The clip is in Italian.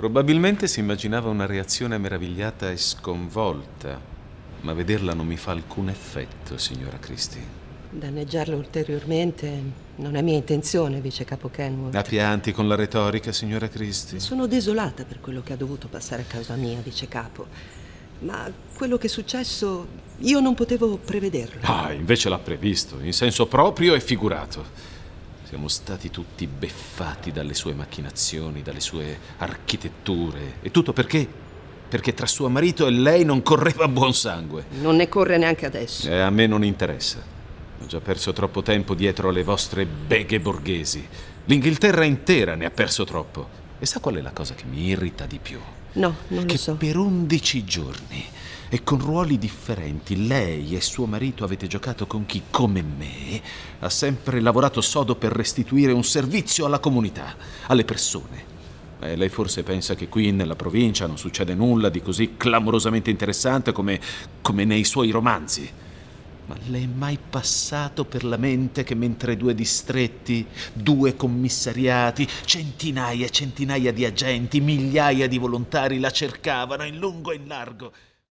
Probabilmente si immaginava una reazione meravigliata e sconvolta, ma vederla non mi fa alcun effetto, signora Christie. Danneggiarlo ulteriormente non è mia intenzione, vice capo Kenwood. Ha pianti con la retorica, signora Christie? Sono desolata per quello che ha dovuto passare a causa mia, vice capo. Ma quello che è successo io non potevo prevederlo. Ah, invece l'ha previsto, in senso proprio e figurato. Siamo stati tutti beffati dalle sue macchinazioni, dalle sue architetture. E tutto perché? Perché tra suo marito e lei non correva buon sangue. Non ne corre neanche adesso. E a me non interessa. Ho già perso troppo tempo dietro alle vostre beghe borghesi. L'Inghilterra intera ne ha perso troppo. E sa qual è la cosa che mi irrita di più? No, non che lo so. per undici giorni e con ruoli differenti lei e suo marito avete giocato con chi, come me, ha sempre lavorato sodo per restituire un servizio alla comunità, alle persone. Eh, lei forse pensa che qui nella provincia non succede nulla di così clamorosamente interessante come, come nei suoi romanzi. Ma le è mai passato per la mente che mentre due distretti, due commissariati, centinaia e centinaia di agenti, migliaia di volontari la cercavano in lungo e in largo